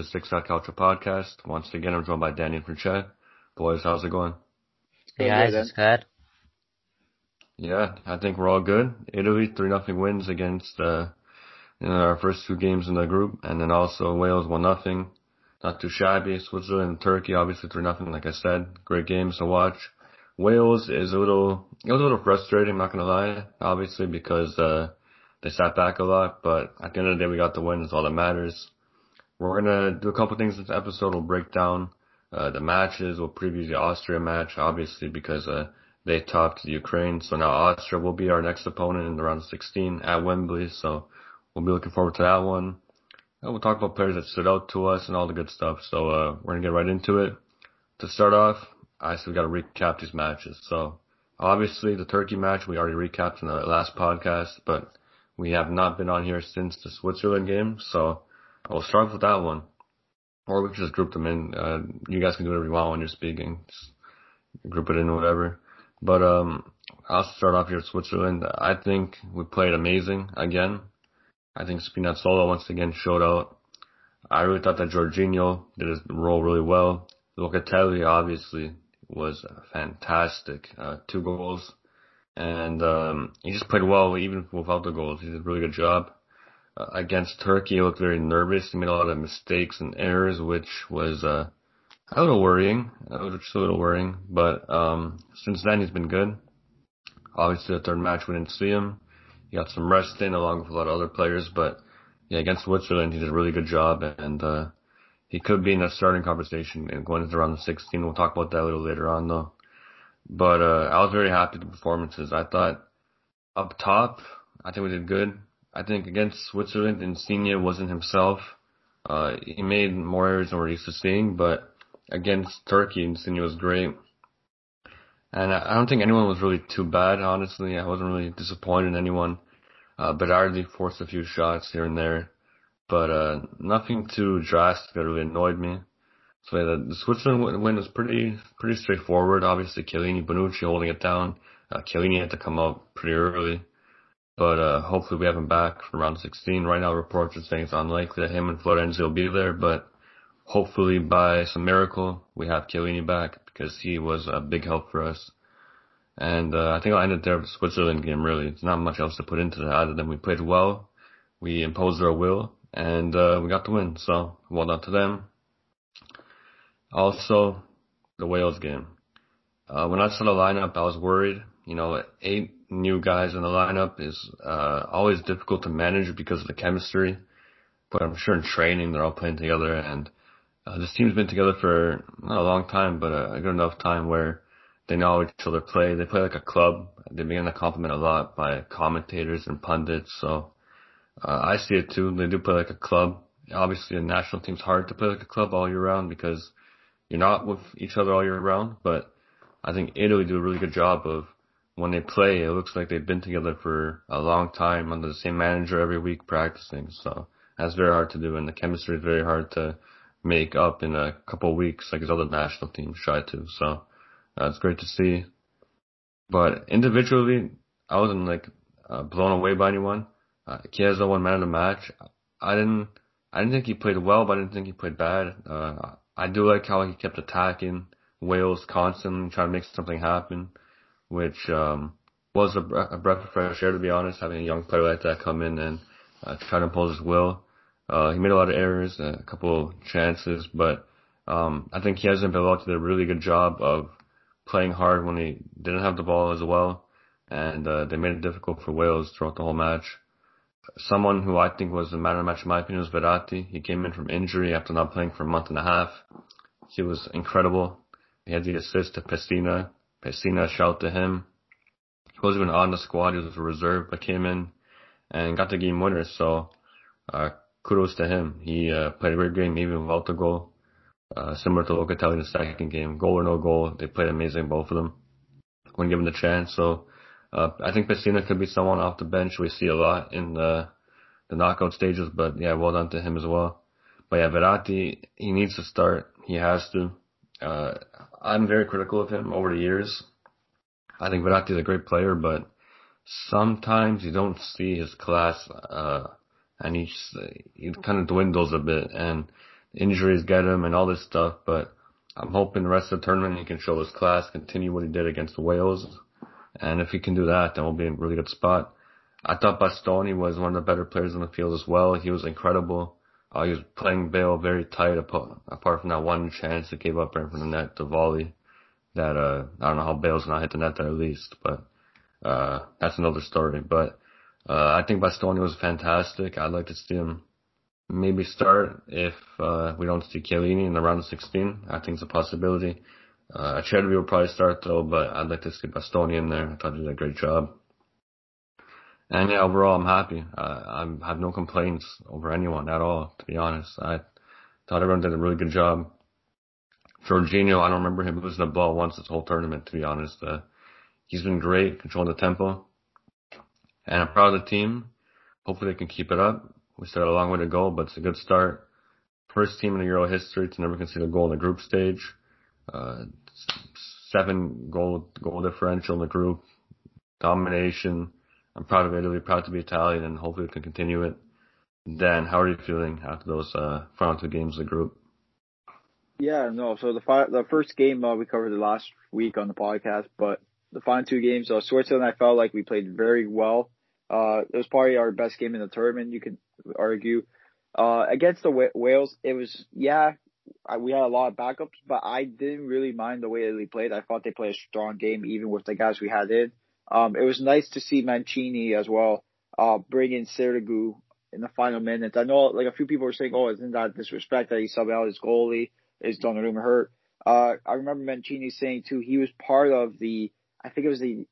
back to the Six Side Calcio podcast. Once again, I'm joined by Danny and Franchette. Boys, how's it going? Hey guys, it's good. Yeah, I think we're all good. Italy, 3 nothing wins against, uh, in our first two games in the group, and then also Wales 1 nothing. Not too shabby. Switzerland and Turkey, obviously 3 nothing, like I said. Great games to watch. Wales is a little, it was a little frustrating, I'm not gonna lie, obviously, because, uh, they sat back a lot, but at the end of the day, we got the win. That's all that matters. We're gonna do a couple things this episode. We'll break down uh, the matches. We'll preview the Austria match, obviously because uh, they topped the Ukraine. So now Austria will be our next opponent in the round of 16 at Wembley. So we'll be looking forward to that one. And we'll talk about players that stood out to us and all the good stuff. So uh, we're gonna get right into it. To start off, I said we got to recap these matches. So obviously the Turkey match we already recapped in the last podcast, but we have not been on here since the Switzerland game. So I'll start with that one. Or we can just group them in. Uh, you guys can do whatever you want when you're speaking. Just group it in or whatever. But um, I'll start off here with Switzerland. I think we played amazing again. I think Spinazzola once again showed out. I really thought that Jorginho did his role really well. Locatelli obviously was fantastic. Uh, two goals. And um, he just played well even without the goals. He did a really good job. Uh, against Turkey, he looked very nervous. He made a lot of mistakes and errors, which was uh, a little worrying. Just a little worrying. But um, since then, he's been good. Obviously, the third match we didn't see him. He got some rest in along with a lot of other players. But yeah, against Switzerland, he did a really good job, and uh, he could be in a starting conversation and going into round 16. We'll talk about that a little later on, though. But uh, I was very happy with the performances. I thought up top, I think we did good. I think against Switzerland, Insigne wasn't himself. Uh, he made more errors than we're used to seeing, but against Turkey, Insigne was great. And I don't think anyone was really too bad, honestly. I wasn't really disappointed in anyone. Uh, Berardi forced a few shots here and there, but, uh, nothing too drastic that really annoyed me. So yeah, the, the Switzerland win was pretty, pretty straightforward. Obviously, Chiellini, Bonucci holding it down. Uh, Chiellini had to come up pretty early. But uh, hopefully we have him back for round 16. Right now, reports are saying it's unlikely that him and Florenzi will be there, but hopefully by some miracle we have Chiellini back because he was a big help for us. And uh, I think I'll end it there with the Switzerland game. Really, it's not much else to put into that other than we played well, we imposed our will, and uh, we got the win. So well done to them. Also, the Wales game. Uh, when I saw the lineup, I was worried. You know, eight new guys in the lineup is uh, always difficult to manage because of the chemistry. But I'm sure in training they're all playing together, and uh, this team's been together for not a long time, but a, good enough time where they know each other play. They play like a club. They've been to compliment a lot by commentators and pundits. So uh, I see it too. They do play like a club. Obviously, a national team's hard to play like a club all year round because you're not with each other all year round. But I think Italy do a really good job of when they play, it looks like they've been together for a long time under the same manager every week practicing. So that's very hard to do, and the chemistry is very hard to make up in a couple of weeks, like his other national teams try to. So uh, great to see. But individually, I wasn't like uh, blown away by anyone. Uh, Chiesa won man of the match. I didn't, I didn't think he played well, but I didn't think he played bad. Uh, I do like how he kept attacking Wales constantly, trying to make something happen which um, was a, a breath of fresh air to be honest. Having a young player like that come in and uh, try to impose his will. Uh, he made a lot of errors, a couple chances, but um, I think he has been Belotti did a really good job of playing hard when he didn't have the ball as well, and uh, they made it difficult for Wales throughout the whole match. Someone who I think was the man of the match in my opinion was Verratti. He came in from injury after not playing for a month and a half. He was incredible. He had the assist to Pessina, Pessina shout to him. He wasn't even on the squad. He was a reserve, but came in and got the game winner. So, uh, kudos to him. He, uh, played a great game even without the goal. Uh, similar to Locatelli in the second game. Goal or no goal, they played amazing, both of them, when given the chance. So, uh, I think Pessina could be someone off the bench we see a lot in the, the knockout stages, but yeah, well done to him as well. But yeah, Verratti, he needs to start. He has to. Uh, I'm very critical of him over the years. I think Verratti is a great player, but sometimes you don't see his class, uh, and he's, he kind of dwindles a bit. And injuries get him and all this stuff, but I'm hoping the rest of the tournament he can show his class, continue what he did against the Wales. And if he can do that, then we'll be in a really good spot. I thought Bastoni was one of the better players in the field as well. He was incredible. Uh, he was playing Bale very tight apart, apart from that one chance that gave up right from the net to volley. That, uh, I don't know how Bale's not hit the net there at least, but, uh, that's another story. But, uh, I think Bastoni was fantastic. I'd like to see him maybe start if uh, we don't see Chiellini in the round of 16. I think it's a possibility. Uh, Acerbi will probably start though, but I'd like to see Bastoni in there. I thought he did a great job. And yeah, overall, I'm happy. Uh, I have no complaints over anyone at all, to be honest. I thought everyone did a really good job. Jorginho, I don't remember him losing the ball once this whole tournament, to be honest. Uh, he's been great, controlling the tempo. And I'm proud of the team. Hopefully they can keep it up. We still have a long way to go, but it's a good start. First team in Euro history to never concede a goal in the group stage. Uh, seven goal goal differential in the group. Domination. I'm proud of Italy, proud to be Italian, and hopefully we can continue it. Dan, how are you feeling after those uh, final two games of the group? Yeah, no. So the fi- the first game uh, we covered the last week on the podcast, but the final two games, uh, Switzerland, I felt like we played very well. Uh, it was probably our best game in the tournament. You could argue. Uh, against the Wales, it was yeah, we had a lot of backups, but I didn't really mind the way that Italy played. I thought they played a strong game, even with the guys we had in. Um, it was nice to see Mancini as well, uh, bring in Sirigu in the final minutes. I know, like a few people were saying, "Oh, isn't that disrespect that he subbed out his goalie? Is Donnarumma hurt?" Uh, I remember Mancini saying too he was part of the, I think it was the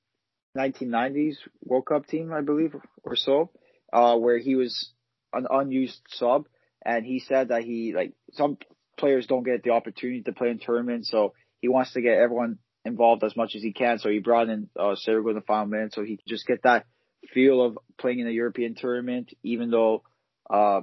1990s World Cup team, I believe, or so, uh, where he was an unused sub, and he said that he like some players don't get the opportunity to play in tournaments, so he wants to get everyone involved as much as he can. So he brought in uh, Sirigu in the final minute, so he could just get that feel of playing in a European tournament, even though uh,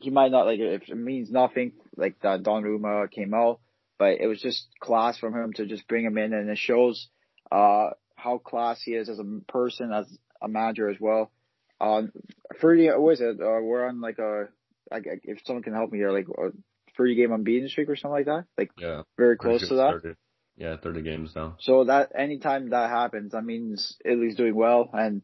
he might not like it, it means nothing, like Don Donnarumma came out, but it was just class from him to just bring him in, and it shows uh, how class he is as a person, as a manager as well. Um, 30, what is it? Uh, we're on like a, like, if someone can help me here, like a 30 game unbeaten streak or something like that. Like, yeah, very close to that. 30. Yeah, 30 games now. So that, anytime that happens, that means Italy's doing well. And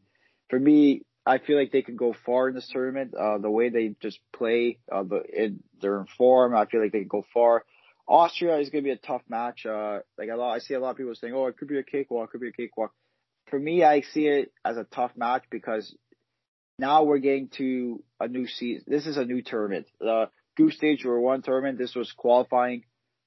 for me, I feel like they can go far in this tournament. Uh, the way they just play, uh, the, they're in form. I feel like they can go far. Austria is going to be a tough match. Uh, like a lot, I see a lot of people saying, "Oh, it could be a cakewalk. It could be a cakewalk." For me, I see it as a tough match because now we're getting to a new season. This is a new tournament. The group stage were one tournament. This was qualifying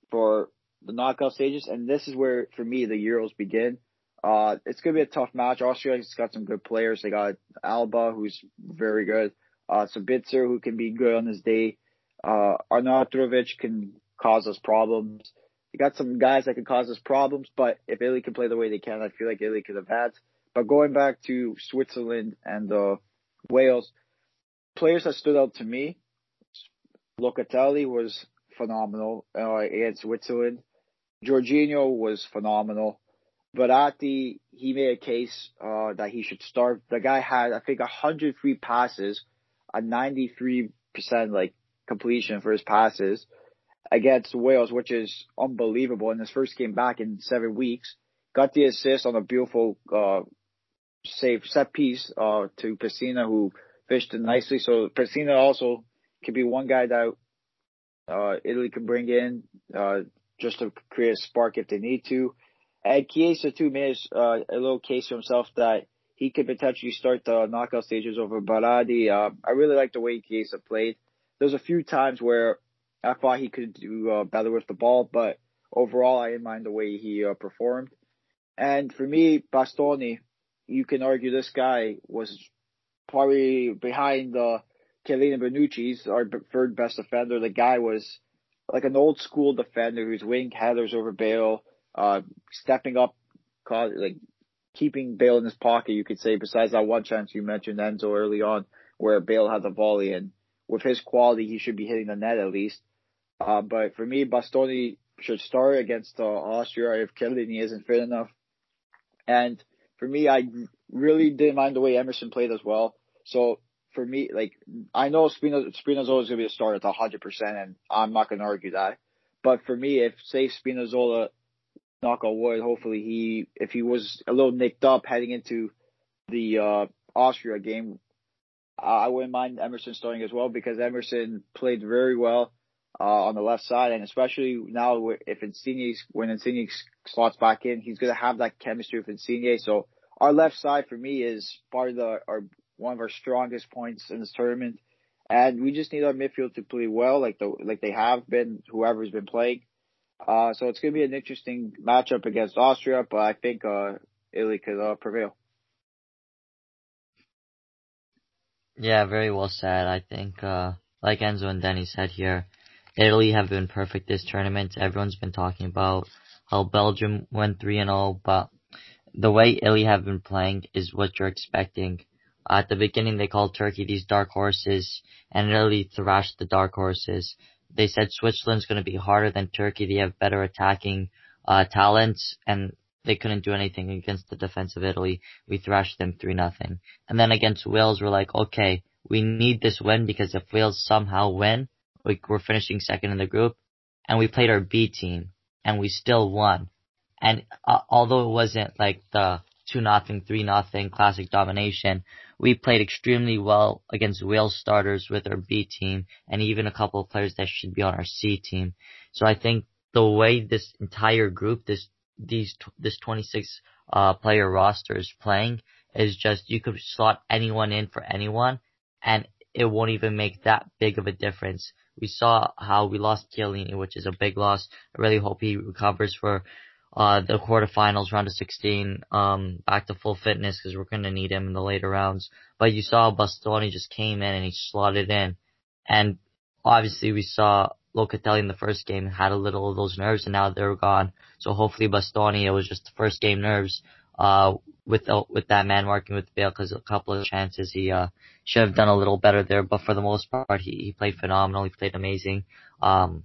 for the knockout stages, and this is where, for me, the Euros begin. Uh, it's gonna be a tough match. Australia's got some good players. They got Alaba, who's very good. Uh, Sabitzer, who can be good on his day. Uh, Arnautovic can cause us problems. You got some guys that can cause us problems, but if Italy can play the way they can, I feel like Italy could have had. But going back to Switzerland and uh, Wales, players that stood out to me, Locatelli was phenomenal uh, against Switzerland. Jorginho was phenomenal. Verratti, he made a case uh, that he should start. The guy had, I think, 103 passes, a 93% like completion for his passes against Wales, which is unbelievable. In his first game back in seven weeks, got the assist on a beautiful uh, save set piece uh, to Pessina, who fished it nicely. So Pessina also could be one guy that uh, Italy could bring in uh, just to create a spark if they need to. And Chiesa too made uh, a little case for himself that he could potentially start the knockout stages over Berardi. Uh, I really like the way Chiesa played. There's a few times where I thought he could do uh, better with the ball, but overall I didn't mind the way he uh, performed. And for me, Bastoni, you can argue this guy was probably behind uh, Chiellini Bonucci's our third best defender. The guy was like an old school defender who's winning headers over Bale, uh, stepping up, like keeping Bale in his pocket, you could say, besides that one chance you mentioned Enzo early on where Bale had the volley and with his quality, he should be hitting the net at least. Uh, but for me, Bastoni should start against uh, Austria if Chiellini isn't fit enough. And for me, I really didn't mind the way Emerson played as well. So for me, like I know Spino, Spinazzola is gonna be a starter at hundred percent, and I'm not gonna argue that. But for me, if say Spinazzola, knock on wood, hopefully he, if he was a little nicked up heading into the uh, Austria game, I wouldn't mind Emerson starting as well because Emerson played very well uh, on the left side, and especially now if Insigne when Insigne slots back in, he's gonna have that chemistry with Insigne. So our left side for me is part of the our one of our strongest points in this tournament, and we just need our midfield to play well, like the like they have been, whoever's been playing. Uh, so it's gonna be an interesting matchup against Austria, but I think uh, Italy could uh, prevail. Yeah, very well said. I think, uh, like Enzo and Denny said here, Italy have been perfect this tournament. Everyone's been talking about how Belgium went 3 and 0, but the way Italy have been playing is what you're expecting. At the beginning, they called Turkey these dark horses, and Italy thrashed the dark horses. They said Switzerland's going to be harder than Turkey. They have better attacking uh, talents, and they couldn't do anything against the defense of Italy. We thrashed them 3 nothing. And then against Wales, we're like, okay, we need this win because if Wales somehow win, we're finishing second in the group, and we played our B team, and we still won. And uh, although it wasn't like the two nothing, three nothing classic domination, we played extremely well against Wales starters with our B team, and even a couple of players that should be on our C team. So I think the way this entire group, this these this 26 uh, player roster is playing is just you could slot anyone in for anyone, and it won't even make that big of a difference. We saw how we lost Chiellini, which is a big loss. I really hope he recovers for uh, the quarterfinals, round of 16, um, back to full fitness because we're going to need him in the later rounds. But you saw Bastoni just came in and he slotted in. And obviously we saw Locatelli in the first game had a little of those nerves and now they're gone. So hopefully Bastoni, it was just the first game nerves, uh, with, uh, with that man working with Bale because a couple of chances he, uh, should have done a little better there, but for the most part, he, he played phenomenal. He played amazing. Um,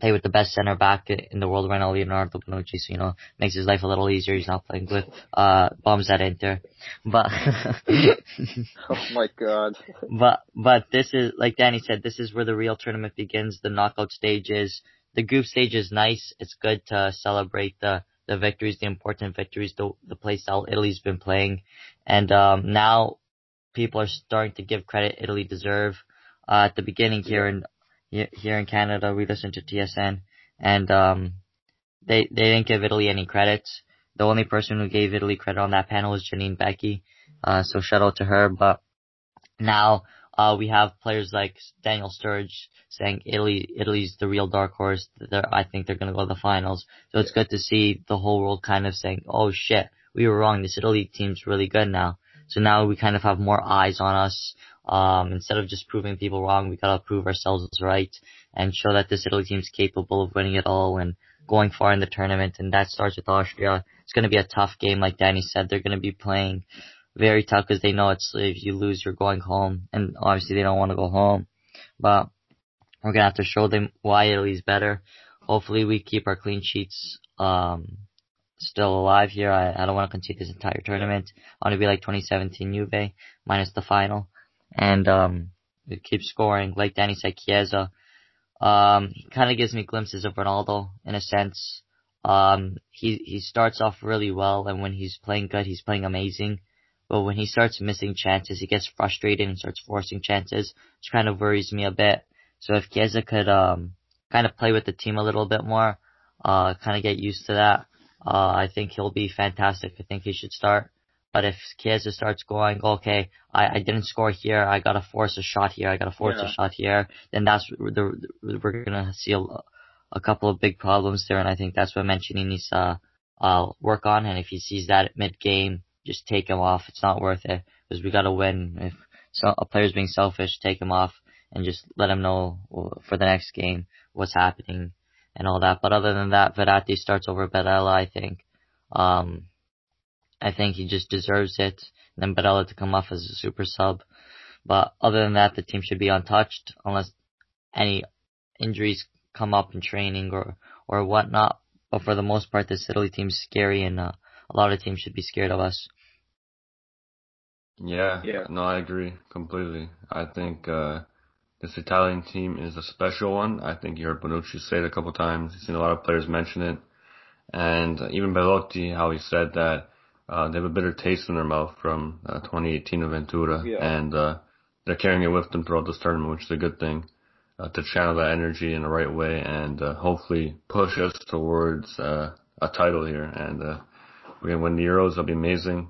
played with the best center back in the world right now, Leonardo Bonucci, so, you know, makes his life a little easier. He's not playing with, uh, bombs at Inter. But, oh my god. But, but this is, like Danny said, this is where the real tournament begins, the knockout stages. The group stage is nice. It's good to celebrate the, the victories, the important victories, the, the play style Italy's been playing. And, um, now people are starting to give credit Italy deserve. Uh, at the beginning here in here in Canada, we listened to TSN, and um, they they didn't give Italy any credits. The only person who gave Italy credit on that panel was Janine Beckie, uh, so shout out to her. But now uh, we have players like Daniel Sturridge saying Italy Italy's the real dark horse. They're, I think they're going to go to the finals. So it's good to see the whole world kind of saying, "Oh shit, we were wrong. This Italy team's really good now." So now we kind of have more eyes on us. Um, instead of just proving people wrong, we gotta prove ourselves right and show that this Italy team's capable of winning it all and going far in the tournament. And that starts with Austria. It's gonna be a tough game, like Danny said. They're gonna be playing very tough because they know it's if you lose, you're going home, and obviously they don't want to go home. But we're gonna have to show them why Italy's better. Hopefully, we keep our clean sheets. Um, still alive here. I, I don't want to concede this entire tournament. I want to be like 2017 Juve, minus the final. And, um, keep scoring. Like Danny said, Chiesa, um, kind of gives me glimpses of Ronaldo in a sense. Um, he, he starts off really well and when he's playing good, he's playing amazing. But when he starts missing chances, he gets frustrated and starts forcing chances, which kind of worries me a bit. So if Chiesa could, um, kind of play with the team a little bit more, uh, kind of get used to that, uh, I think he'll be fantastic. I think he should start. But if Chiesa starts going, okay, I, I didn't score here, I gotta force a shot here, I gotta force yeah. a shot here, then that's the, we're gonna see a, a couple of big problems there, and I think that's what Mancini needs to uh, work on. And if he sees that mid game, just take him off. It's not worth it because we gotta win. If so, a player's being selfish, take him off and just let him know for the next game what's happening and all that. But other than that, Verratti starts over Barella, I think. Um, I think he just deserves it. And then Barella to come off as a super sub. But other than that, the team should be untouched unless any injuries come up in training or, or whatnot. But for the most part, this Italy team's scary and uh, a lot of teams should be scared of us. Yeah, Yeah. no, I agree completely. I think uh, this Italian team is a special one. I think you heard Bonucci say it a couple times. You've seen a lot of players mention it, and even Belotti, how he said that uh, they have a bitter taste in their mouth from uh, 2018 Aventura, Yeah. and uh, they're carrying it with them throughout this tournament, which is a good thing. Uh, to channel that energy in the right way and uh, hopefully push us towards uh, a title here. And uh, we can win the Euros. That'll be amazing.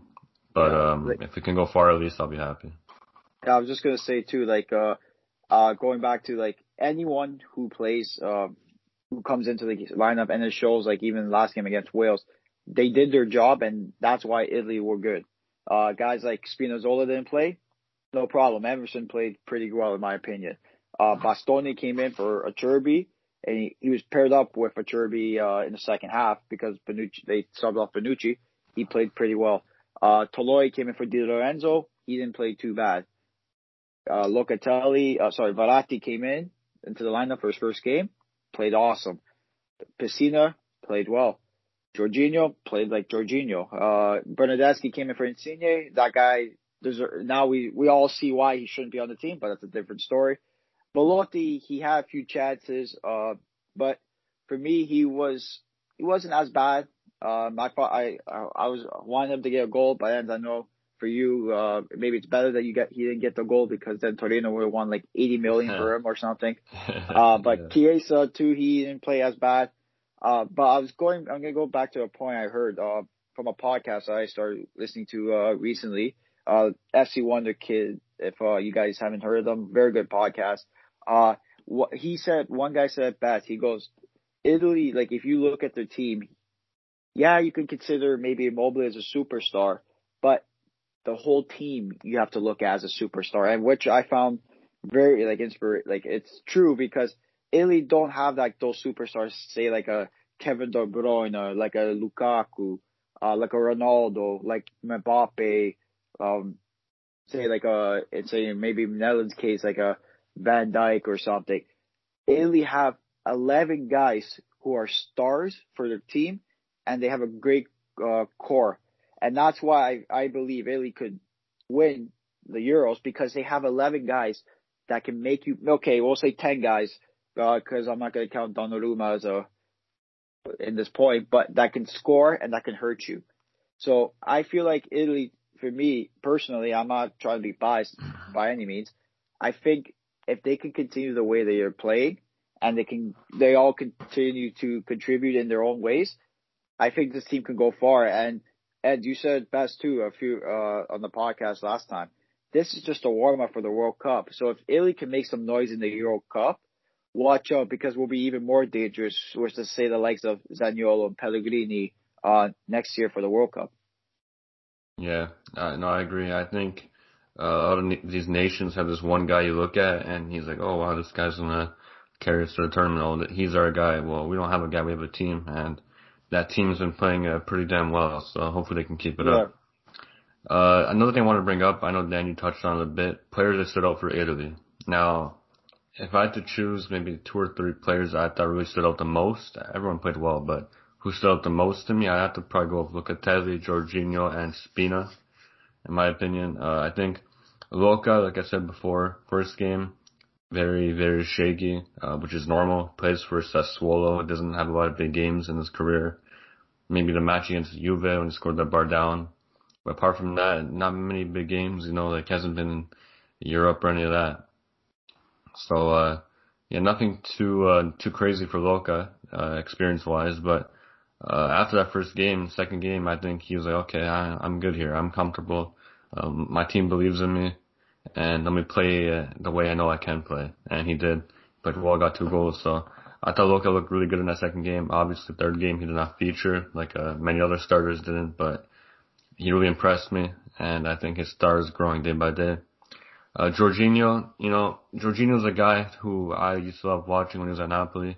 But Yeah, um, like- if we can go far, at least I'll be happy. Yeah, I was just gonna say too, like, uh, uh, going back to like anyone who plays, uh, who comes into the lineup and it shows like even the last game against Wales, they did their job and that's why Italy were good. Uh, guys like Spinazzola didn't play, no problem. Emerson played pretty well in my opinion. Uh, Bastoni came in for Acerbi and he, he was paired up with Acerbi, uh, in the second half because Bonucci, they subbed off Bonucci. He played pretty well. Uh, Toloi came in for Di Lorenzo. He didn't play too bad uh, Locatelli, uh, sorry, Verratti came in into the lineup for his first game, played awesome. Pessina played well. Jorginho played like Jorginho. Uh, Bernardeschi came in for Insigne. That guy deserve, now we, we all see why he shouldn't be on the team, but that's a different story. Belotti, he had a few chances, uh, but for me, he was, he wasn't as bad. Um, I thought I, I, was wanting him to get a goal, but then I know for you, uh, maybe it's better that you get, he didn't get the goal because then Torino would have won like 80 million for him or something. Uh, but Yeah. Chiesa too, he didn't play as bad. Uh, but I was going, I'm going to go back to a point I heard, uh, from a podcast I started listening to, uh, recently. Uh, FC Wonder Kid, if, uh, you guys haven't heard of them, very good podcast. Uh, what he said, one guy said it best. He goes, Italy, like if you look at their team, yeah, you can consider maybe Immobile as a superstar, but the whole team you have to look at as a superstar, and which I found very like inspir like it's true because Italy don't have like those superstars, say like a Kevin De Bruyne, or like a Lukaku, uh, like a Ronaldo, like Mbappe, um, say like a a maybe Netherlands case like a Van Dijk or something. Italy have eleven guys who are stars for their team, and they have a great uh, core, and that's why I, I believe Italy could win the Euros because they have eleven guys that can make you okay. We'll say ten guys because I'm not going to count Donnarumma as a in this point, but that can score and that can hurt you. So I feel like Italy, for me personally, I'm not trying to be biased by any means. I think if they can continue the way they are playing and they can, they all continue to contribute in their own ways, I think this team can go far. And Ed, you said best too a few uh, on the podcast last time. This is just a warm up for the World Cup. So if Italy can make some noise in the Euro Cup, watch out because we'll be even more dangerous, which to say the likes of Zaniolo and Pellegrini uh, next year for the World Cup. Yeah, uh, no, I agree. I think uh, a lot of these nations have this one guy you look at, and he's like, "Oh wow, this guy's gonna carry us to the tournament." Oh, that- he's our guy. Well, we don't have a guy; we have a team, and that team's been playing uh, pretty damn well. So hopefully they can keep it up. Uh, another thing I want to bring up, I know Dan, you touched on it a bit. Players that stood out for Italy. Now, if I had to choose maybe two or three players I thought really stood out the most, everyone played well, but who stood out the most to me, I'd have to probably go with Locatelli, Jorginho, and Spina, in my opinion. Uh, I think Loca, like I said before, first game, very, very shaky, uh, which is normal. Plays for Sassuolo, doesn't have a lot of big games in his career. Maybe the match against Juve when he scored that bar down. But apart from that, not many big games, you know, like hasn't been in Europe or any of that. So, uh, yeah, nothing too, uh, too crazy for Loca, uh, experience wise, but, uh, after that first game, second game, I think he was like, okay, I, I'm good here. I'm comfortable. Um, my team believes in me and let me play uh, the way I know I can play. And he did. Played well, got two goals. So I thought Loca looked really good in that second game. Obviously, third game he did not feature like uh, many other starters didn't, but he really impressed me. And I think his star is growing day by day. Uh, Jorginho, you know, Jorginho's a guy who I used to love watching when he was at Napoli.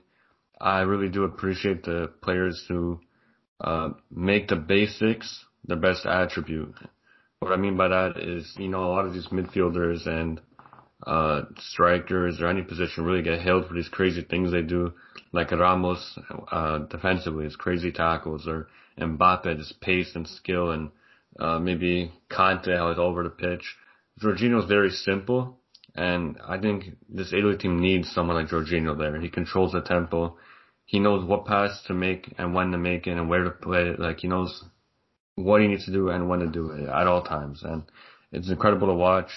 I really do appreciate the players who uh, make the basics their best attribute. What I mean by that is, you know, a lot of these midfielders and uh, strikers or any position really get hailed for these crazy things they do, like Ramos uh, defensively, his crazy tackles, or Mbappe, his pace and skill and uh, maybe Kante, how he's over the pitch. Jorginho's very simple, and I think this Italy team needs someone like Jorginho there. He controls the tempo. He knows what pass to make and when to make it and where to play it. Like he knows what he needs to do and when to do it at all times. And it's incredible to watch.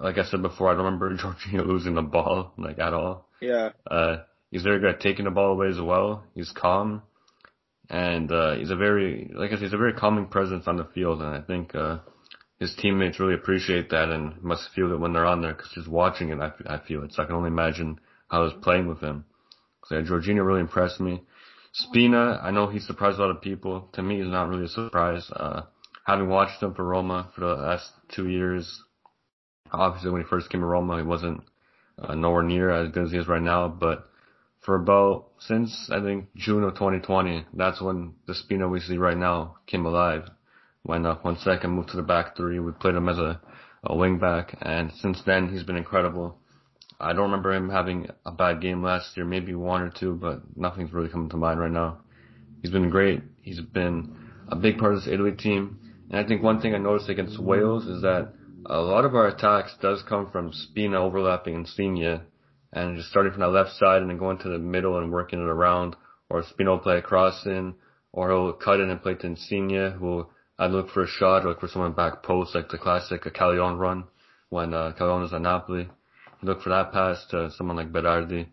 Like I said before, I don't remember Jorginho losing the ball like at all. Yeah. Uh, he's very good at taking the ball away as well. He's calm, and uh, he's a very, like I said, he's a very calming presence on the field. And I think uh, his teammates really appreciate that and must feel it when they're on there because just watching it, I, I feel it. So I can only imagine how I was playing with him. So yeah, Jorginho really impressed me. Spina, I know he surprised a lot of people. To me, he's not really a surprise. Uh, having watched him for Roma for the last two years, obviously when he first came to Roma, he wasn't uh, nowhere near as good as he is right now. But for about since I think June of 2020, that's when the Spina we see right now came alive. When uh, Fonseca moved to the back three, we played him as a, a wing back, and since then he's been incredible. I don't remember him having a bad game last year, maybe one or two, but nothing's really coming to mind right now. He's been great. He's been a big part of this Italy team. And I think one thing I noticed against Wales is that a lot of our attacks does come from Spina overlapping Insigne and just starting from that left side and then going to the middle and working it around, or Spina will play a cross in, or he'll cut in and play to Insigne, who I'd look for a shot look for someone back post, like the classic Callejón run when uh, Callejón was at Napoli. look for that pass to someone like Berardi.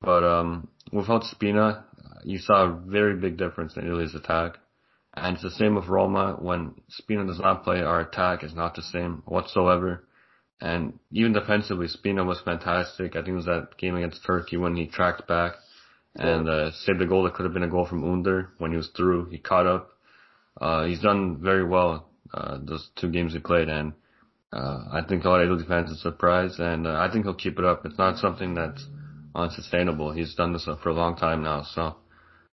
But um, without Spina, you saw a very big difference in Italy's attack. And it's the same with Roma. When Spina does not play, our attack is not the same whatsoever. And even defensively, Spina was fantastic. I think it was that game against Turkey when he tracked back and uh, saved a goal that could have been a goal from Under when he was through. He caught up. Uh, he's done very well uh, those two games he played, and uh, I think of Italy fans are surprised, and I think he'll keep it up. It's not something that's unsustainable. He's done this for a long time now, so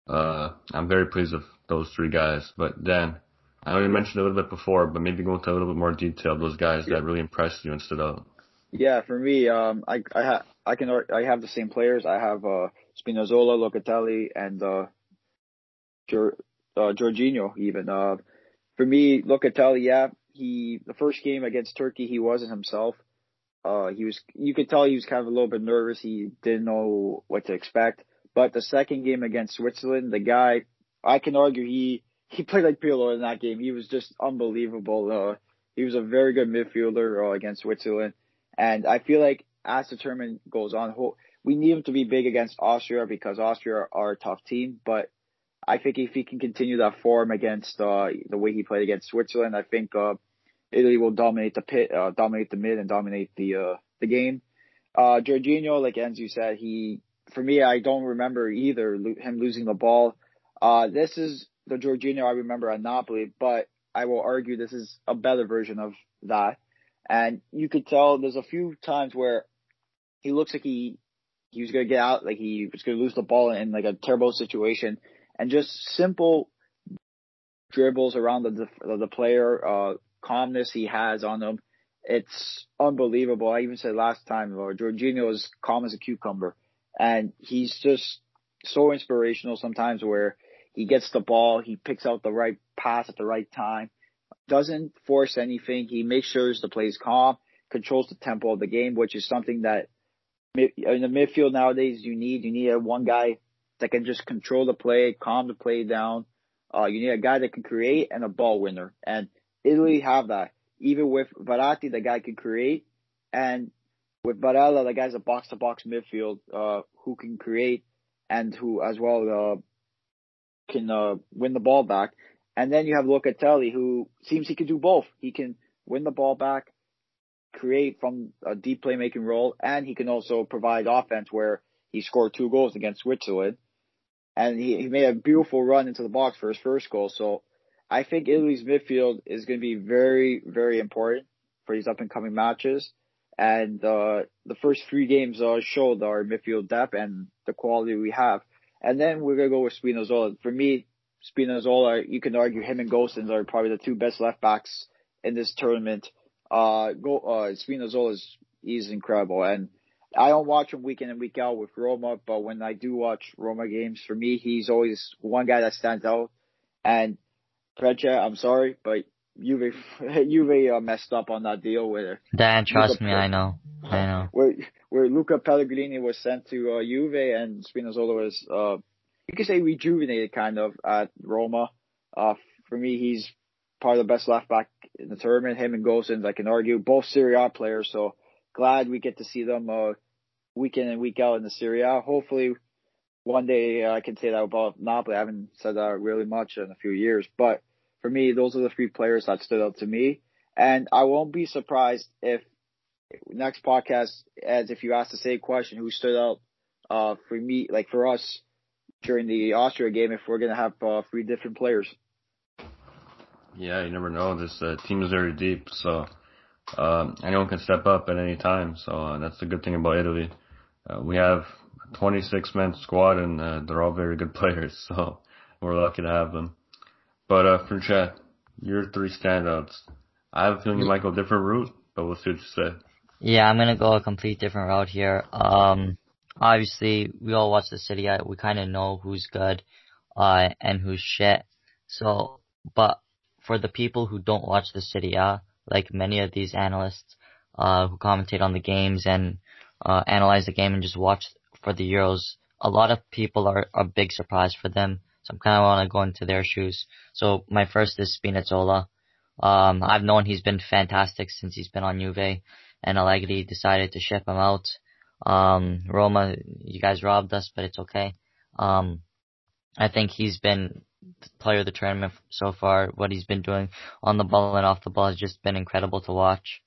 I'm very pleased with those three guys. But Dan, I already mentioned a little bit before, but maybe go into a little bit more detail. Those guys that really impressed you and stood out. Yeah, for me, um, I I have I can I have the same players. I have uh, Spinazzola, Locatelli, and uh, uh, Jorginho. Even uh, for me, Locatelli, yeah, he the first game against Turkey, he wasn't himself. Uh, he was you could tell he was kind of a little bit nervous. He didn't know what to expect. But the second game against Switzerland, the guy, I can argue he he played like Pirlo in that game. He was just unbelievable. Uh, he was a very good midfielder uh, against Switzerland, and I feel like as the tournament goes on, we need him to be big against Austria because Austria are a tough team. But I think if he can continue that form against uh, the way he played against Switzerland, I think uh, Italy will dominate the pit, uh, dominate the mid, and dominate the uh, the game. Uh, Jorginho, like Enzo said, he for me, I don't remember either him losing the ball. Uh, this is the Jorginho I remember at Napoli, but I will argue this is a better version of that. And you could tell there's a few times where he looks like he he was gonna get out, like he was gonna lose the ball in like a terrible situation, and just simple dribbles around the the, player, uh, calmness he has on him. It's unbelievable. I even said last time, uh, Jorginho is calm as a cucumber, and he's just so inspirational sometimes where he gets the ball, he picks out the right pass at the right time, doesn't force anything. He makes sure the play is calm, controls the tempo of the game, which is something that in the midfield nowadays you need. You need a one guy that can just control the play, calm the play down. Uh, you need a guy that can create and a ball winner. And Italy have that. Even with Verratti, the guy can create, and with Barella, the guy's a box to box midfield uh, who can create and who as well uh, can uh, win the ball back. And then you have Locatelli, who seems he can do both. He can win the ball back, create from a deep playmaking role, and he can also provide offense where he scored two goals against Switzerland. And he, he made a beautiful run into the box for his first goal. So I think Italy's midfield is going to be very, very important for these up and coming matches. And uh, the first three games uh, showed our midfield depth and the quality we have. And then we're gonna go with Spinazzola. For me, Spinazzola, you can argue him and Gosens are probably the two best left backs in this tournament. Uh, go, uh, is he's incredible, and I don't watch him week in and week out with Roma, but when I do watch Roma games, for me, he's always one guy that stands out. And Precha, I'm sorry, but Juve Juve uh, messed up on that deal where Dan, trust me, I know, I know. where where Luca Pellegrini was sent to uh, Juve and Spinazzola was uh you could say rejuvenated kind of at Roma. Uh, for me, he's probably the best left back in the tournament. Him and Gosens, I can argue, both Serie A players. So glad we get to see them uh, week in and week out in the Serie Hopefully, one day uh, I can say that about Napoli. I haven't said that really much in a few years, but for me, those are the three players that stood out to me. And I won't be surprised if next podcast, as if you ask the same question, who stood out uh, for me, like for us during the Austria game, if we're gonna have uh, three different players. Yeah, you never know. This uh, team is very deep, so um, anyone can step up at any time. So uh, that's the good thing about Italy. Uh, we have a 26 man squad, and uh, they're all very good players. So we're lucky to have them. But uh, for Franchet, your three standouts. I have a feeling you might go a different route, but we'll see what you say. Yeah, I'm gonna go a complete different route here. Um, obviously, we all watch the city. We kind of know who's good, uh, and who's shit. So, but for the people who don't watch the city, A, like many of these analysts, uh, who commentate on the games and, uh, analyze the game and just watch for the Euros, a lot of people are a big surprise for them. So I'm kind of want to go into their shoes. So my first is Spinazzola. Um, I've known he's been fantastic since he's been on Juve and Allegri decided to ship him out. Um, Roma, you guys robbed us, but it's okay. Um, I think he's been player of the tournament so far. What he's been doing on the ball and off the ball has just been incredible to watch.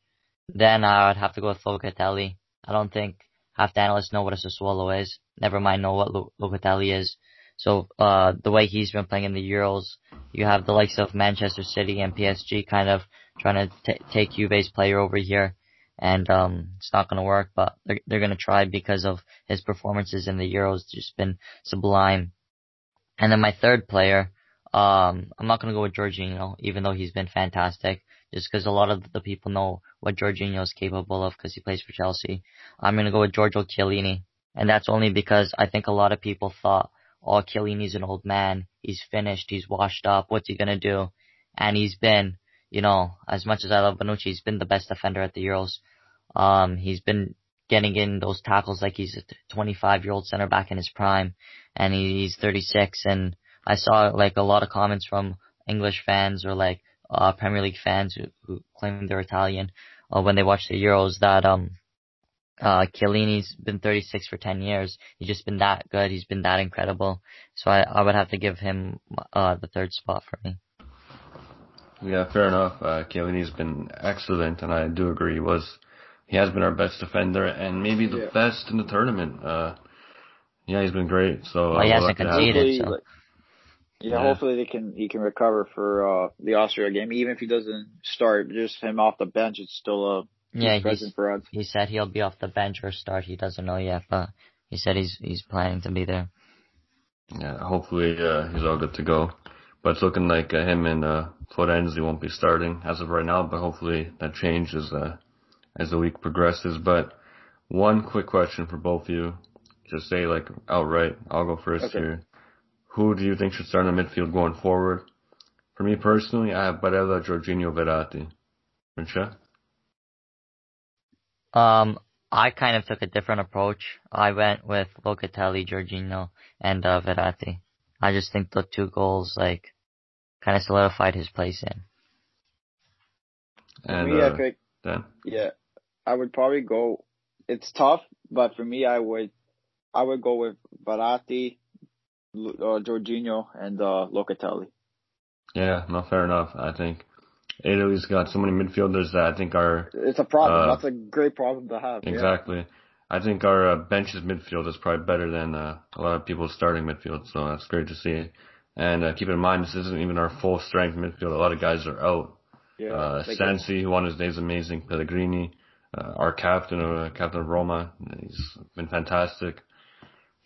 Then I would have to go with Locatelli. I don't think half the analysts know what a Sassuolo is. Never mind know what Locatelli is. So uh, the way he's been playing in the Euros, you have the likes of Manchester City and PSG kind of trying to t- take Juve's player over here and um, it's not going to work. But they're they're going to try because of his performances in the Euros. Just been sublime. And then my third player, um, I'm not going to go with Jorginho, even though he's been fantastic. Just because a lot of the people know what Jorginho is capable of because he plays for Chelsea. I'm going to go with Giorgio Chiellini. And that's only because I think a lot of people thought, oh, Chiellini's an old man. He's finished. He's washed up. What's he going to do? And he's been, you know, as much as I love Bonucci, he's been the best defender at the Euros. Um, he's been getting in those tackles like he's a 25 year old center back in his prime, and he's 36. And I saw like a lot of comments from English fans or like uh, Premier League fans who, who claim they're Italian uh, when they watch the Euros that um uh Chiellini's been 36 for 10 years. He's just been that good. He's been that incredible. So I I would have to give him uh the third spot for me. Yeah, fair enough. Uh, Chiellini's been excellent, and I do agree. He was he has been our best defender and maybe the yeah. best in the tournament. Uh, yeah, he's been great. So well, he hasn't conceded. So. Yeah, yeah, hopefully they can he can recover for uh the Austria game. Even if he doesn't start, just him off the bench, it's still a yeah. Present for us. He said he'll be off the bench or start. He doesn't know yet, but he said he's he's planning to be there. Yeah, hopefully uh, he's all good to go. But it's looking like uh, him and uh, Florenzi won't be starting as of right now. But hopefully that changes. Uh, as the week progresses. But one quick question for both of you. Just say like outright. I'll go first okay. here. Who do you think should start in the midfield going forward? For me personally, I have Barella, Jorginho, Verratti. Francia? Um, I kind of took a different approach. I went with Locatelli, Jorginho, and uh, Verratti. I just think the two goals like kind of solidified his place in. And me, uh, I pick. Yeah, I would probably go. It's tough, but for me, I would, I would go with Verratti, uh, Jorginho, and uh, Locatelli. Yeah, no, fair enough. I think Italy's got so many midfielders that I think are. It's a problem. Uh, That's a great problem to have. Exactly. Yeah. I think our uh, bench's midfield is probably better than uh, a lot of people's starting midfield, so that's great to see. And uh, keep in mind, this isn't even our full strength midfield. A lot of guys are out. Yeah, uh, Sensi, who won his days amazing. Pellegrini, uh, our captain, uh, captain of Roma. He's been fantastic.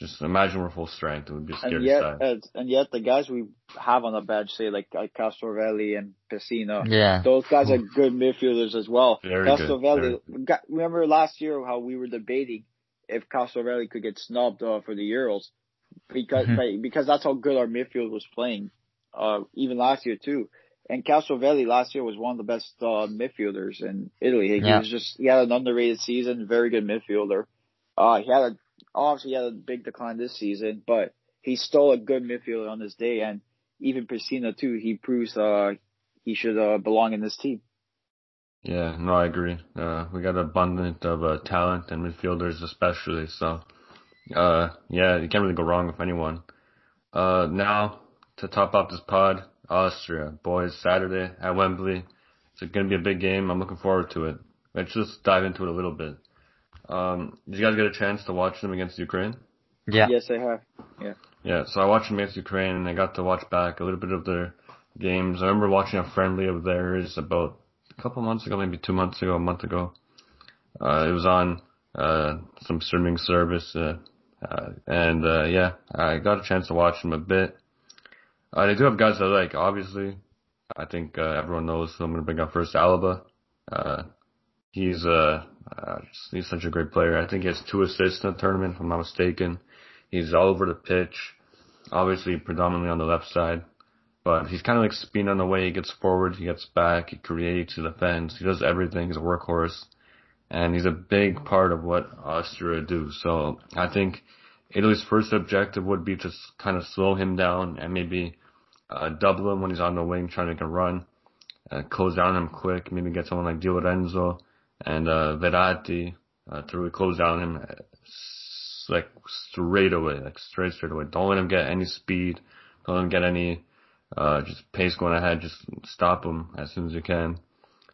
Just imagine we're full strength. It would be scary and yet, uh, and yet the guys we have on the bench, say like, like Castrovilli and Pessina, yeah, those guys are good midfielders as well. Very Castrovilli, good. remember last year how we were debating if Castrovilli could get snubbed uh, for the Euros because mm-hmm. because that's how good our midfield was playing, uh, even last year too. And Castrovilli last year was one of the best uh, midfielders in Italy. He Yeah. was just he had an underrated season, very good midfielder. Uh, he had a obviously he had a big decline this season, but he's still a good midfielder on this day. And even Pessina too, he proves uh he should uh, belong in this team. Yeah, no, I agree. Uh, we got abundant of uh, talent and midfielders especially. So, uh, yeah, you can't really go wrong with anyone. Uh, now to top off this pod, Austria boys Saturday at Wembley. It's going to be a big game. I'm looking forward to it. Let's just dive into it a little bit. Um, did you guys get a chance to watch them against Ukraine? Yeah. Yes, I have. Yeah, Yeah. so I watched them against Ukraine and I got to watch back a little bit of their games. I remember watching a friendly of theirs about a couple months ago, maybe two months ago, a month ago. Uh, it was on, uh, some streaming service, uh, uh, and, uh, yeah, I got a chance to watch them a bit. Uh, they do have guys I like, obviously. I think, uh, everyone knows who I'm gonna bring up first, Alaba. Uh, he's, uh, uh, he's such a great player. I think he has two assists in the tournament, if I'm not mistaken. He's all over the pitch, obviously predominantly on the left side, but he's kind of like speed on the way. He gets forward, he gets back, he creates, he defends, he does everything. He's a workhorse, and he's a big part of what Austria do. So I think Italy's first objective would be to kind of slow him down and maybe uh, double him when he's on the wing trying to make a run, uh, close down him quick, maybe get someone like Di Lorenzo and uh, Verratti uh, to really close down him uh, like straight away, like straight straight away. Don't let him get any speed. Don't let him get any uh, just pace going ahead. Just stop him as soon as you can.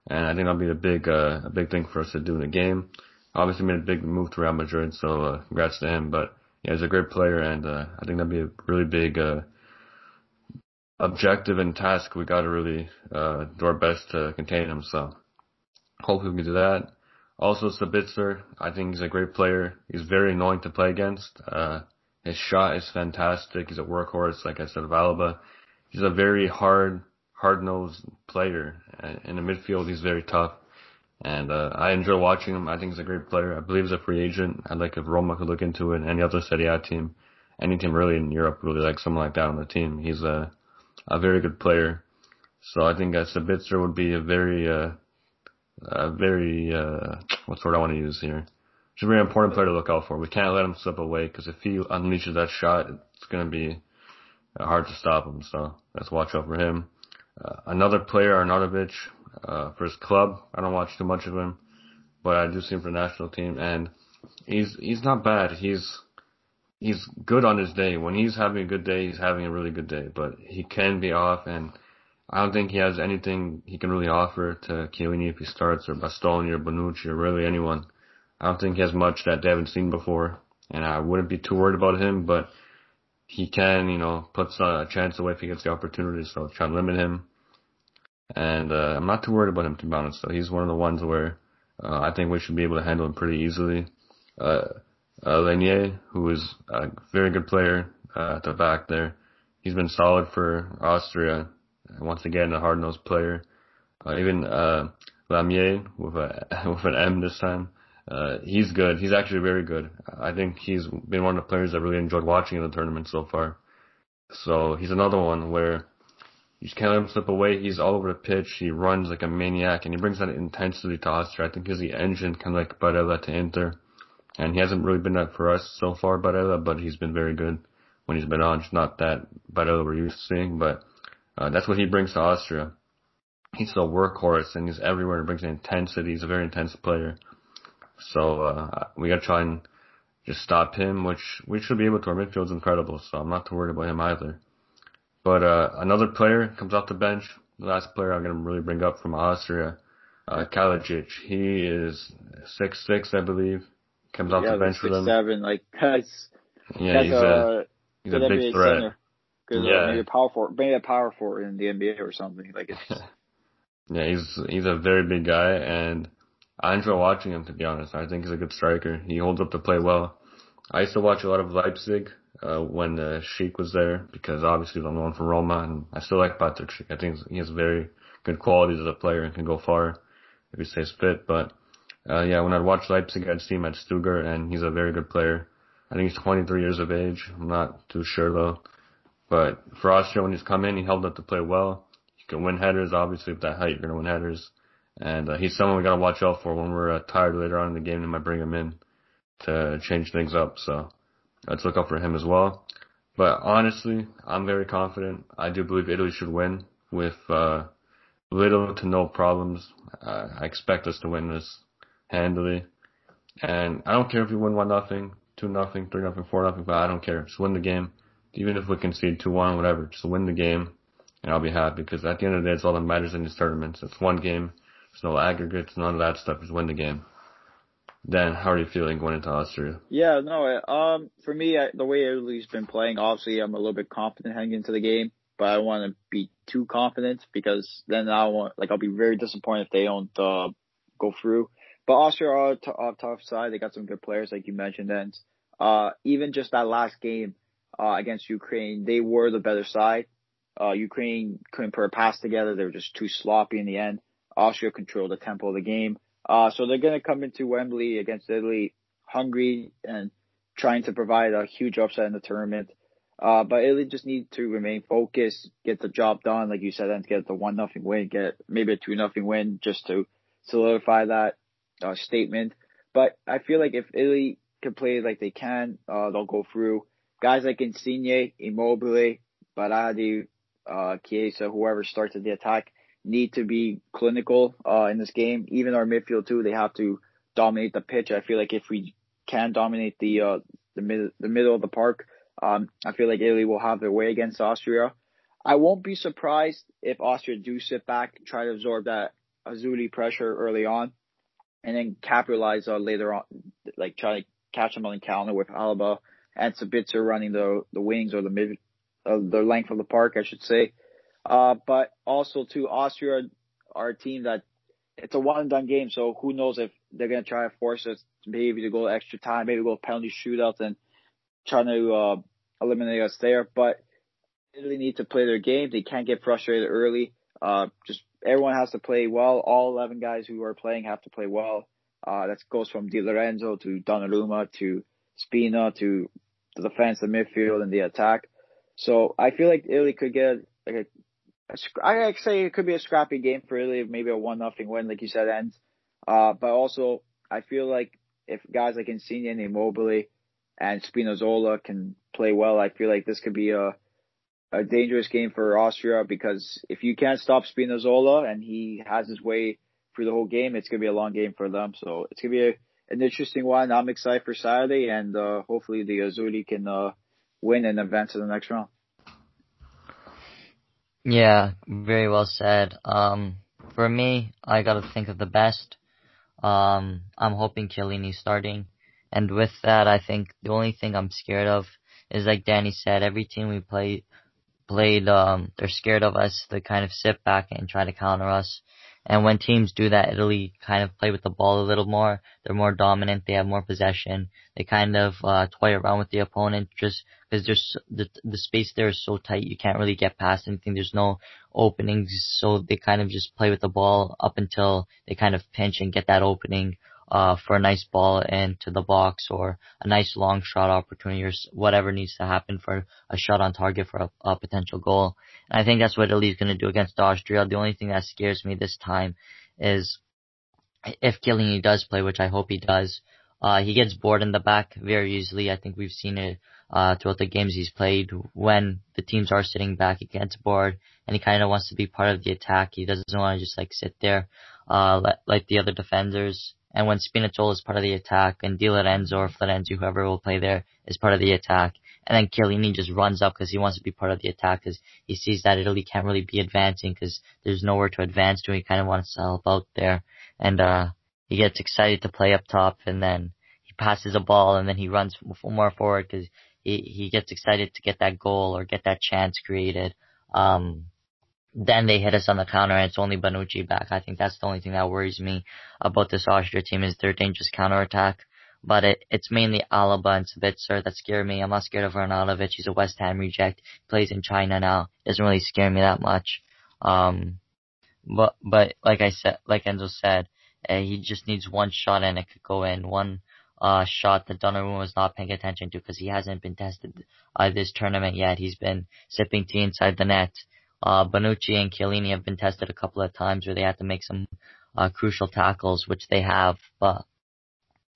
And I think that'll be a big uh, a big thing for us to do in the game. Obviously made a big move to Real Madrid, so uh, congrats to him. But yeah, he's a great player, and uh, I think that'll be a really big uh, objective and task. We got to really uh, do our best to contain him. So hopefully we can do that. Also, Sabitzer, I think he's a great player. He's very annoying to play against. Uh, his shot is fantastic. He's a workhorse, like I said, of Alaba. He's a very hard, hard-nosed player. In the midfield, he's very tough. And, uh, I enjoy watching him. I think he's a great player. I believe he's a free agent. I'd like if Roma could look into it. Any other Serie A team, any team really in Europe really like someone like that on the team. He's a, a very good player. So I think uh, Sabitzer would be a very, uh, a very, uh, what's word I want to use here? He's a very important player to look out for. We can't let him slip away because if he unleashes that shot, it's going to be uh, hard to stop him. So let's watch out for him. Uh, another player, Arnautovic, uh, for his club. I don't watch too much of him, but I do see him for the national team and he's, he's not bad. He's, he's good on his day. When he's having a good day, he's having a really good day, but he can be off and I don't think he has anything he can really offer to Chiellini if he starts or Bastoni or Bonucci or really anyone. I don't think he has much that they haven't seen before and I wouldn't be too worried about him, but he can, you know, put a chance away if he gets the opportunity, so try to limit him. And, uh, I'm not too worried about him to be honest, so he's one of the ones where, uh, I think we should be able to handle him pretty easily. Uh, uh, Lainer, who is a very good player, uh, at the back there. He's been solid for Austria. Once again, a hard-nosed player. Uh, even, uh, Laimer with a, with an M this time. Uh, he's good. He's actually very good. I think he's been one of the players I really enjoyed watching in the tournament so far. So he's another one where you just can't let him slip away. He's all over the pitch. He runs like a maniac and he brings that intensity to Austria. I think he's the engine kind of like Barella to Inter. And he hasn't really been that for us so far, Barella, but he's been very good when he's been on. It's not that Barella we're used to seeing, but uh, that's what he brings to Austria. He's a workhorse and he's everywhere. He brings intensity. He's a very intense player. So uh, we got to try and just stop him, which we should be able to. Our midfield's incredible, so I'm not too worried about him either. But uh, another player comes off the bench. The last player I'm to really bring up from Austria, uh, Kalajdzic. He is six six, I believe. Comes off yeah, the bench for them. seven, like that's Yeah, that's he's a a he's a big NBA threat. center. Good, Yeah. uh, maybe a power forward, maybe a power forward in the NBA or something. Like it's Yeah, he's he's a very big guy, and I enjoy watching him. To be honest, I think he's a good striker. He holds up to play well. I used to watch a lot of Leipzig uh, when uh, Schick was there because obviously I'm known from Roma, and I still like Patrik Schick. I think he has very good qualities as a player and can go far if he stays fit. But uh, yeah, when I'd watch Leipzig, I'd see him at Stuttgart, and he's a very good player. I think he's 23 years of age. I'm not too sure though. But for Austria, when he's come in, he held up to play well. He can win headers. Obviously, with that height, you're gonna win headers. And uh, he's someone we gotta watch out for when we're uh, tired later on in the game. They might bring him in to change things up. So let's look out for him as well. But honestly, I'm very confident. I do believe Italy should win with uh, little to no problems. I expect us to win this handily. And I don't care if we win one nothing, two nothing, three nothing, four nothing, but I don't care. Just win the game. Even if we concede two one, whatever, just win the game, and I'll be happy. Because at the end of the day, it's all that matters in these tournaments. It's one game. There's no aggregates, none of that stuff. Just win the game. Dan, how are you feeling going into Austria? Yeah, no, um, for me, I, the way Italy's been playing, obviously, I'm a little bit confident heading into the game, but I don't want to be too confident because then I want, like, I'll be very disappointed if they don't uh, go through. But Austria are t- a tough side. They got some good players, like you mentioned, and uh, even just that last game uh, against Ukraine, they were the better side. Uh, Ukraine couldn't put a pass together. They were just too sloppy in the end. Austria controlled the tempo of the game. Uh, so they're going to come into Wembley against Italy hungry and trying to provide a huge upset in the tournament. Uh, but Italy just need to remain focused, get the job done, like you said, and get the one nothing win, get maybe a two nothing win just to solidify that uh, statement. But I feel like if Italy can play like they can, uh, they'll go through. Guys like Insigne, Immobile, Berardi, uh, Chiesa, whoever starts at the attack, need to be clinical uh, in this game. Even our midfield too, they have to dominate the pitch. I feel like if we can dominate the uh, the mid the middle of the park, um, I feel like Italy will have their way against Austria. I won't be surprised if Austria do sit back, try to absorb that Azzurri pressure early on, and then capitalize on later on, like try to catch them on the counter with Alaba and Sabitzer running the the wings or the mid, uh, the length of the park, I should say. Uh, but also to Austria a team that it's a one and done game. So who knows if they're to try to force us maybe to go extra time, maybe go penalty shootout and trying to, uh, eliminate us there. But they really need to play their game. They can't get frustrated early. Uh, just everyone has to play well. All 11 guys who are playing have to play well. Uh, that goes from Di Lorenzo to Donnarumma to Spina to the defense, the midfield, and the attack. So I feel like Italy could get like a I say it could be a scrappy game for Italy, maybe a one nothing win, like you said, ends. Uh, but also I feel like if guys like Insigne and Immobile and Spinazzola can play well, I feel like this could be a a dangerous game for Austria because if you can't stop Spinazzola and he has his way through the whole game, it's gonna be a long game for them. So it's gonna be a, an interesting one. I'm excited for Saturday, and uh, hopefully the Azzurri can uh, win and advance to the next round. Yeah, very well said. Um, for me, I gotta think of the best. Um, I'm hoping Chiellini's starting. And with that, I think the only thing I'm scared of is like Danny said, every team we play, played, um, they're scared of us. They kind of sit back and try to counter us. And when teams do that, Italy kind of play with the ball a little more. They're more dominant. They have more possession. They kind of uh, toy around with the opponent just because there's the the space there is so tight. You can't really get past anything. There's no openings, so they kind of just play with the ball up until they kind of pinch and get that opening uh, for a nice ball into the box or a nice long shot opportunity or whatever needs to happen for a shot on target for a, a potential goal. And I think that's what Italy's going to do against Austria. The only thing that scares me this time is if Chiellini does play, which I hope he does, uh, he gets bored in the back very easily. I think we've seen it uh, throughout the games he's played. When the teams are sitting back, he gets bored and he kind of wants to be part of the attack. He doesn't want to just like sit there, uh, like the other defenders. And when Spinazzola is part of the attack and Di Lorenzo or Florenzi, whoever will play there, is part of the attack, and then Chiellini just runs up because he wants to be part of the attack because he sees that Italy can't really be advancing because there's nowhere to advance to. He kind of wants to help out there, and uh, he gets excited to play up top, and then he passes a ball, and then he runs more forward because he he gets excited to get that goal or get that chance created. Um, then they hit us on the counter and it's only Bonucci back. I think that's the only thing that worries me about this Austria team is their dangerous counter attack. But it, it's mainly Alaba and Sabitzer that scare me. I'm not scared of Arnautovic. He's a West Ham reject. He plays in China now. Doesn't really scare me that much. Um, but, but like I said, like Enzo said, uh, he just needs one shot and it could go in. One, uh, shot that Donnarumma was not paying attention to because he hasn't been tested, uh, this tournament yet. He's been sipping tea inside the net uh, Bonucci and Chiellini have been tested a couple of times where they had to make some uh, crucial tackles, which they have. But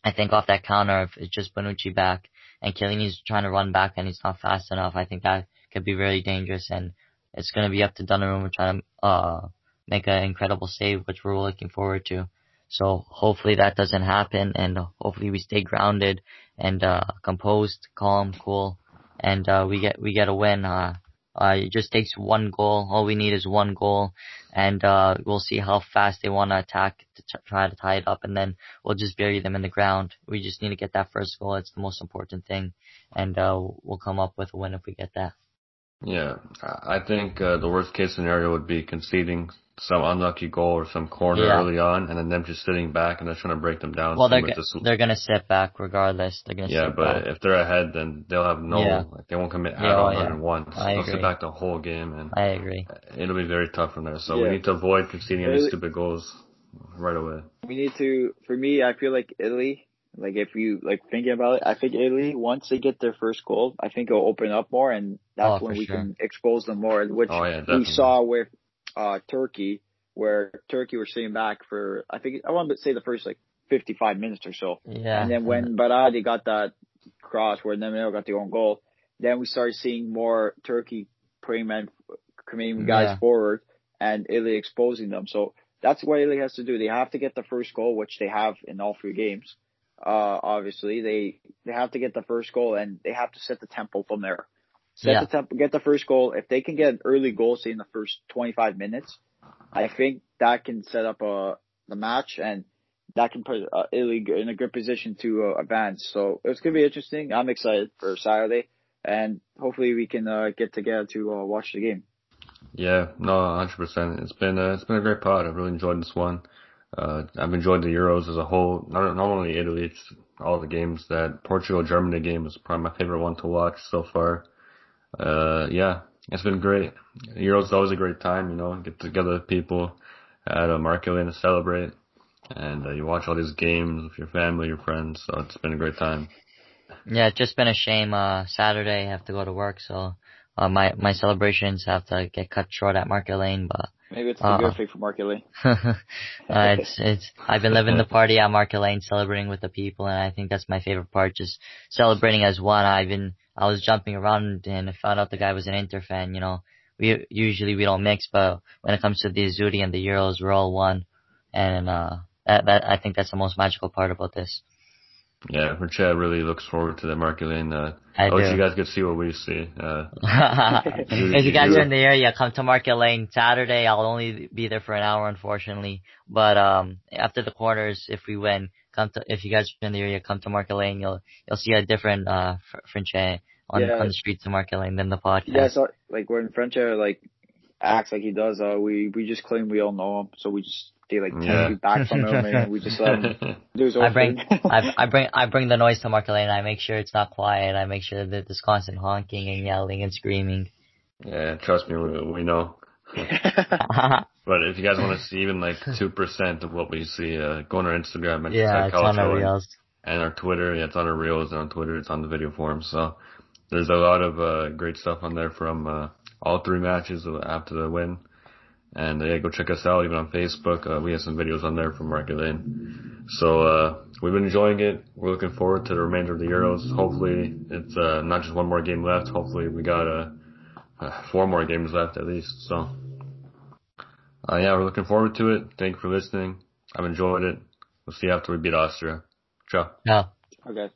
I think off that counter, if it's just Bonucci back and Chiellini's trying to run back and he's not fast enough, I think that could be really dangerous. And it's going to be up to Donnarumma trying to uh, make an incredible save, which we're looking forward to. So hopefully that doesn't happen, and hopefully we stay grounded and uh, composed, calm, cool, and uh, we get we get a win. Uh, uh, it just takes one goal. All we need is one goal, and uh, we'll see how fast they want to attack to t- try to tie it up, and then we'll just bury them in the ground. We just need to get that first goal. It's the most important thing, and uh, we'll come up with a win if we get that. Yeah, I think uh, the worst case scenario would be conceding some unlucky goal or some corner yeah. early on, and then them just sitting back and they're trying to break them down. Well, they're g- they're gonna sit back regardless. They're gonna yeah, but back. if they're ahead, then they'll have no yeah. like they won't commit yeah, out on yeah. once. I they'll agree. sit back the whole game, and I agree. It'll be very tough from there. So we need to avoid conceding any stupid goals right away. We need to. For me, I feel like Italy. Like if you like thinking about it, I think Italy once they get their first goal, I think it'll open up more, and that's oh, when we sure. can expose them more. Which oh, we saw with uh Turkey where Turkey were sitting back for I think I want to say the first like 55 minutes or so. Yeah. And then when Berardi got that cross where Demiral got the own goal, then we started seeing more Turkey putting men, committing guys Yeah. forward and Italy exposing them. So that's what Italy has to do. They have to get the first goal, which they have in all three games. Uh, obviously they, they have to get the first goal and they have to set the tempo from there. Set Yeah. the tempo, get the first goal. If they can get an early goal, say in the first 25 minutes, I think that can set up a the match and that can put uh, Italy in a good position to uh, advance. So it's gonna be interesting. I'm excited for Saturday, and hopefully we can uh, get together to uh, watch the game. Yeah, no, 100%. It's been uh, it's been a great pod. I've really enjoyed this one. Uh, I've enjoyed the Euros as a whole. Not not only Italy, it's all the games. That Portugal Germany game is probably my favorite one to watch so far. Uh, yeah, it's been great. Euros is always a great time, you know, get together with people at a market lane to celebrate, and uh, you watch all these games with your family, your friends. So it's been a great time. Yeah, it's just been a shame. Uh, Saturday I have to go to work, so uh, my my celebrations have to get cut short at Market Lane. But Maybe it's a Uh-uh. good thing for Market Lane. uh, it's it's I've been living the party at Market Lane, celebrating with the people, and I think that's my favorite part. Just celebrating as one. I've been I was jumping around and I found out the guy was an Inter fan. You know, we usually we don't mix, but when it comes to the Azzurri and the Euros, we're all one, and uh, that that I think that's the most magical part about this. Yeah, for Chad really looks forward to the market lane. Uh, I wish do. you guys could see what we see. Uh, if you guys are in the area, come to Market Lane Saturday. I'll only be there for an hour, unfortunately. But um, after the quarters, if we win, come to. If you guys are in the area, come to Market Lane. You'll you'll see a different uh fr- French on Yeah. on the streets of Market Lane than the podcast. Yeah, so like when French uh, like acts like he does, uh, we we just claim we all know him, so we just stay like ten Yeah. feet back from him and we just let him do his own I bring thing. I, I bring I bring the noise to Market Lane. I make sure it's not quiet. I make sure that there's constant honking and yelling and screaming. yeah, trust me, we, we know. But if you guys want to see even like two percent of what we see, uh, go on our Instagram and yeah, it's on our reels. and our Twitter. Yeah, it's on our reels and on Twitter. It's on the video form. So there's a lot of uh, great stuff on there from uh, all three matches after the win. And uh, yeah, go check us out even on Facebook. Uh, we have some videos on there from Market Lane. So uh, we've been enjoying it. We're looking forward to the remainder of the Euros. Hopefully it's uh, not just one more game left. Hopefully we got uh, uh, four more games left at least. So uh, yeah, we're looking forward to it. Thank you for listening. I've enjoyed it. We'll see you after we beat Austria. Ciao. Yeah. okay.